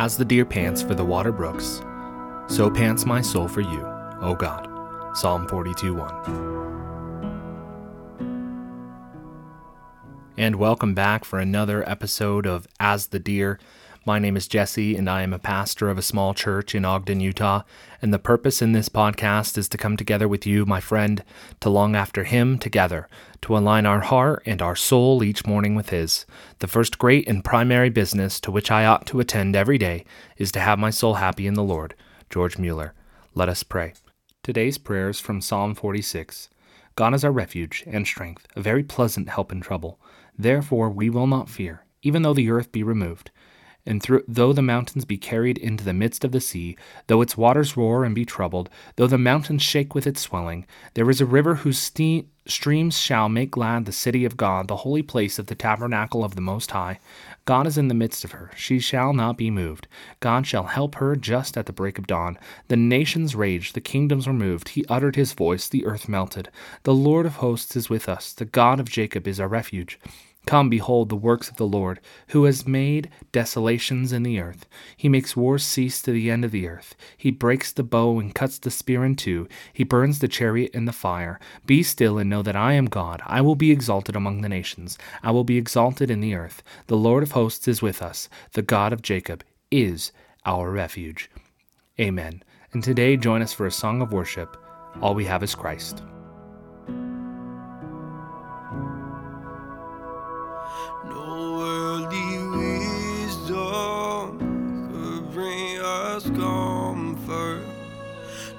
As the deer pants for the water brooks, so pants my soul for you, O God. Psalm 42 1. And welcome back for another episode of As the Deer. My name is Jesse, and I am a pastor of a small church in Ogden, Utah. And the purpose in this podcast is to come together with you, my friend, to long after Him together, to align our heart and our soul each morning with His. The first great and primary business to which I ought to attend every day is to have my soul happy in the Lord. George Mueller. Let us pray. Today's prayer is from Psalm 46. God is our refuge and strength, a very pleasant help in trouble. Therefore we will not fear, even though the earth be removed and though the mountains be carried into the midst of the sea, though its waters roar and be troubled, though the mountains shake with its swelling, there is a river whose streams shall make glad the city of God, the holy place of the tabernacle of the Most High. God is in the midst of her. She shall not be moved. God shall help her just at the break of dawn. The nations raged, the kingdoms were moved. He uttered his voice, the earth melted. The Lord of hosts is with us. The God of Jacob is our refuge. Come, behold the works of the Lord, who has made desolations in the earth. He makes wars cease to the end of the earth. He breaks the bow and cuts the spear in two. He burns the chariot in the fire. Be still and know that I am God. I will be exalted among the nations. I will be exalted in the earth. The Lord of hosts is with us. The God of Jacob is our refuge. Amen. And today, join us for a song of worship. All we have is Christ.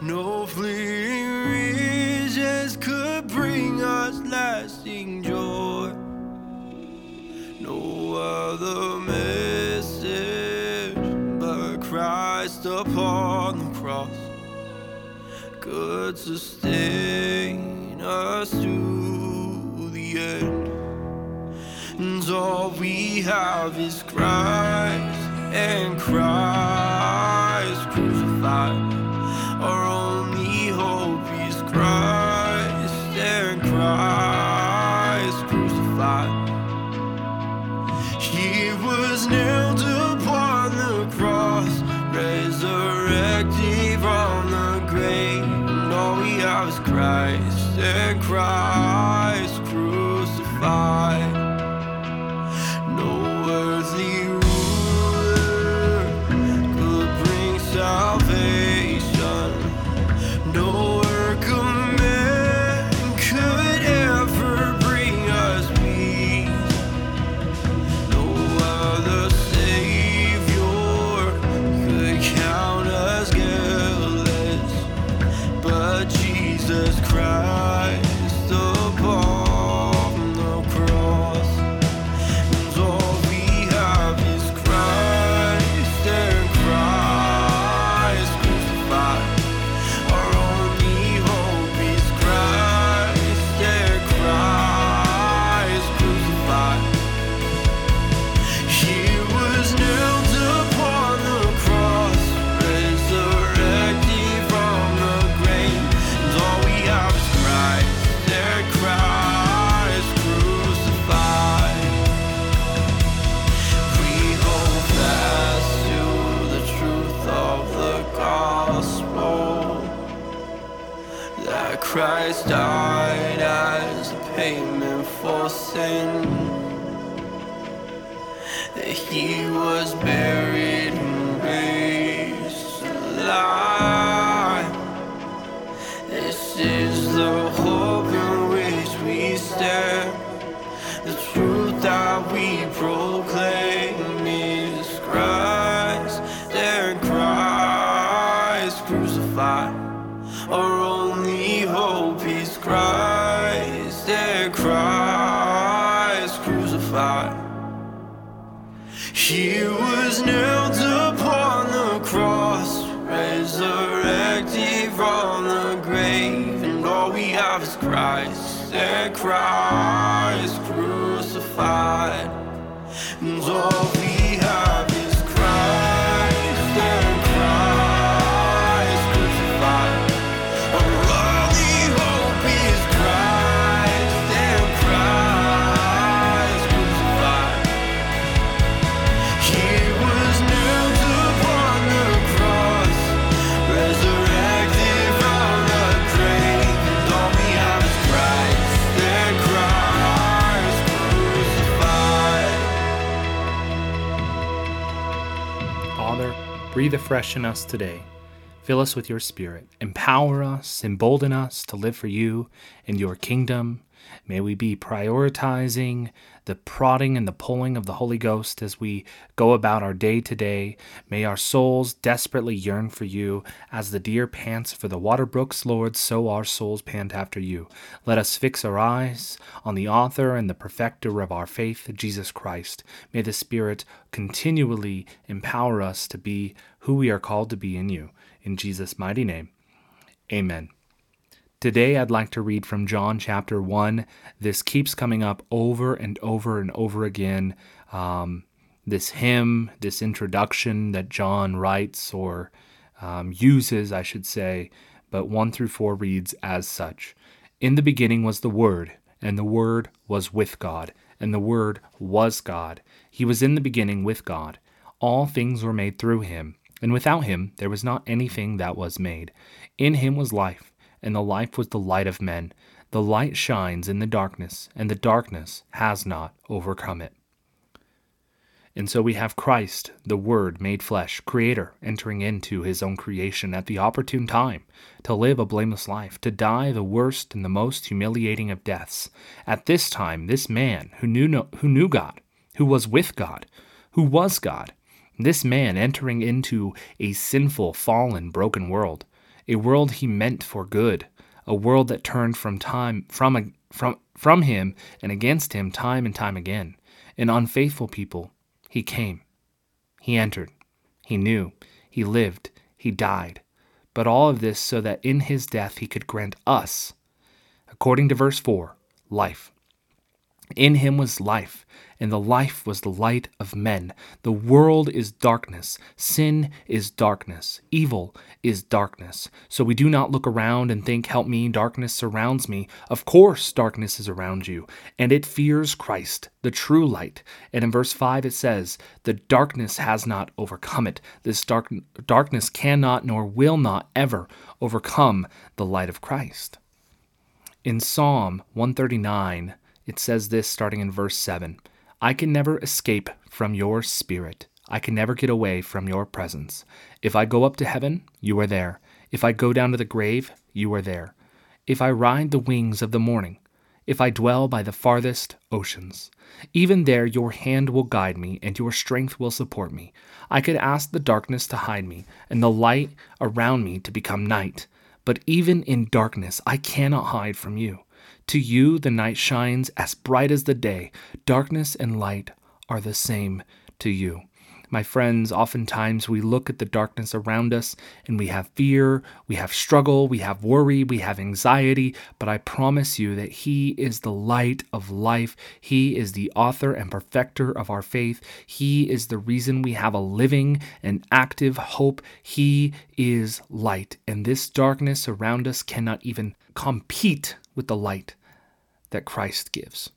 No fleeting riches could bring us lasting joy. No other message but Christ upon the cross could sustain us to the end. And all we have is Christ and Christ sin. That he was buried and raised alive. Have Christ and Christ crucified. Breathe afresh in us today. Fill us with your Spirit. Empower us, embolden us to live for you and your kingdom. May we be prioritizing the prodding and the pulling of the Holy Ghost as we go about our day to day. May our souls desperately yearn for you. As the deer pants for the water brooks, Lord, so our souls pant after you. Let us fix our eyes on the author and the perfecter of our faith, Jesus Christ. May the Spirit continually empower us to be who we are called to be in you. In Jesus' mighty name, amen. Today, I'd like to read from John chapter 1. This keeps coming up over and over and over again. Um, this hymn, this introduction that John writes or um, uses, I should say, but 1 through 4 reads as such In the beginning was the Word, and the Word was with God, and the Word was God. He was in the beginning with God. All things were made through him, and without him there was not anything that was made. In him was life and the life was the light of men. The light shines in the darkness, and the darkness has not overcome it. And so we have Christ, the Word made flesh, Creator, entering into his own creation at the opportune time to live a blameless life, to die the worst and the most humiliating of deaths. At this time, this man who knew, no, who knew God, who was with God, who was God, this man entering into a sinful, fallen, broken world, a world he meant for good, a world that turned from time from from from him and against him time and time again. An unfaithful people, he came. He entered. He knew. He lived. He died. But all of this so that in his death he could grant us, according to verse 4, life. In him was life, and the life was the light of men. The world is darkness. Sin is darkness. Evil is darkness. So we do not look around and think, Help me, darkness surrounds me. Of course, darkness is around you, and it fears Christ, the true light. And in verse 5 it says, The darkness has not overcome it. This dark, darkness cannot nor will not ever overcome the light of Christ. In Psalm 139, it says this starting in verse 7 I can never escape from your spirit. I can never get away from your presence. If I go up to heaven, you are there. If I go down to the grave, you are there. If I ride the wings of the morning, if I dwell by the farthest oceans, even there your hand will guide me, and your strength will support me. I could ask the darkness to hide me, and the light around me to become night. But even in darkness, I cannot hide from you. To you, the night shines as bright as the day. Darkness and light are the same to you. My friends, oftentimes we look at the darkness around us and we have fear, we have struggle, we have worry, we have anxiety, but I promise you that He is the light of life. He is the author and perfecter of our faith. He is the reason we have a living and active hope. He is light, and this darkness around us cannot even compete with the light that Christ gives.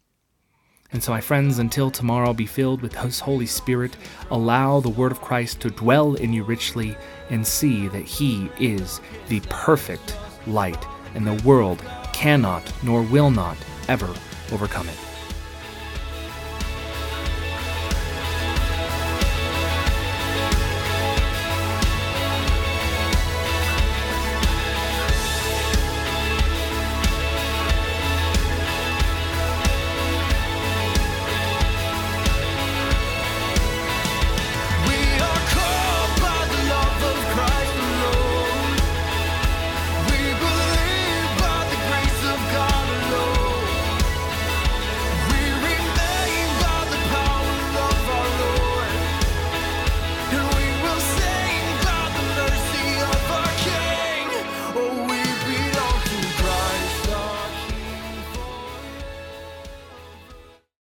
And so, my friends, until tomorrow, be filled with His Holy Spirit. Allow the Word of Christ to dwell in you richly and see that He is the perfect light, and the world cannot nor will not ever overcome it.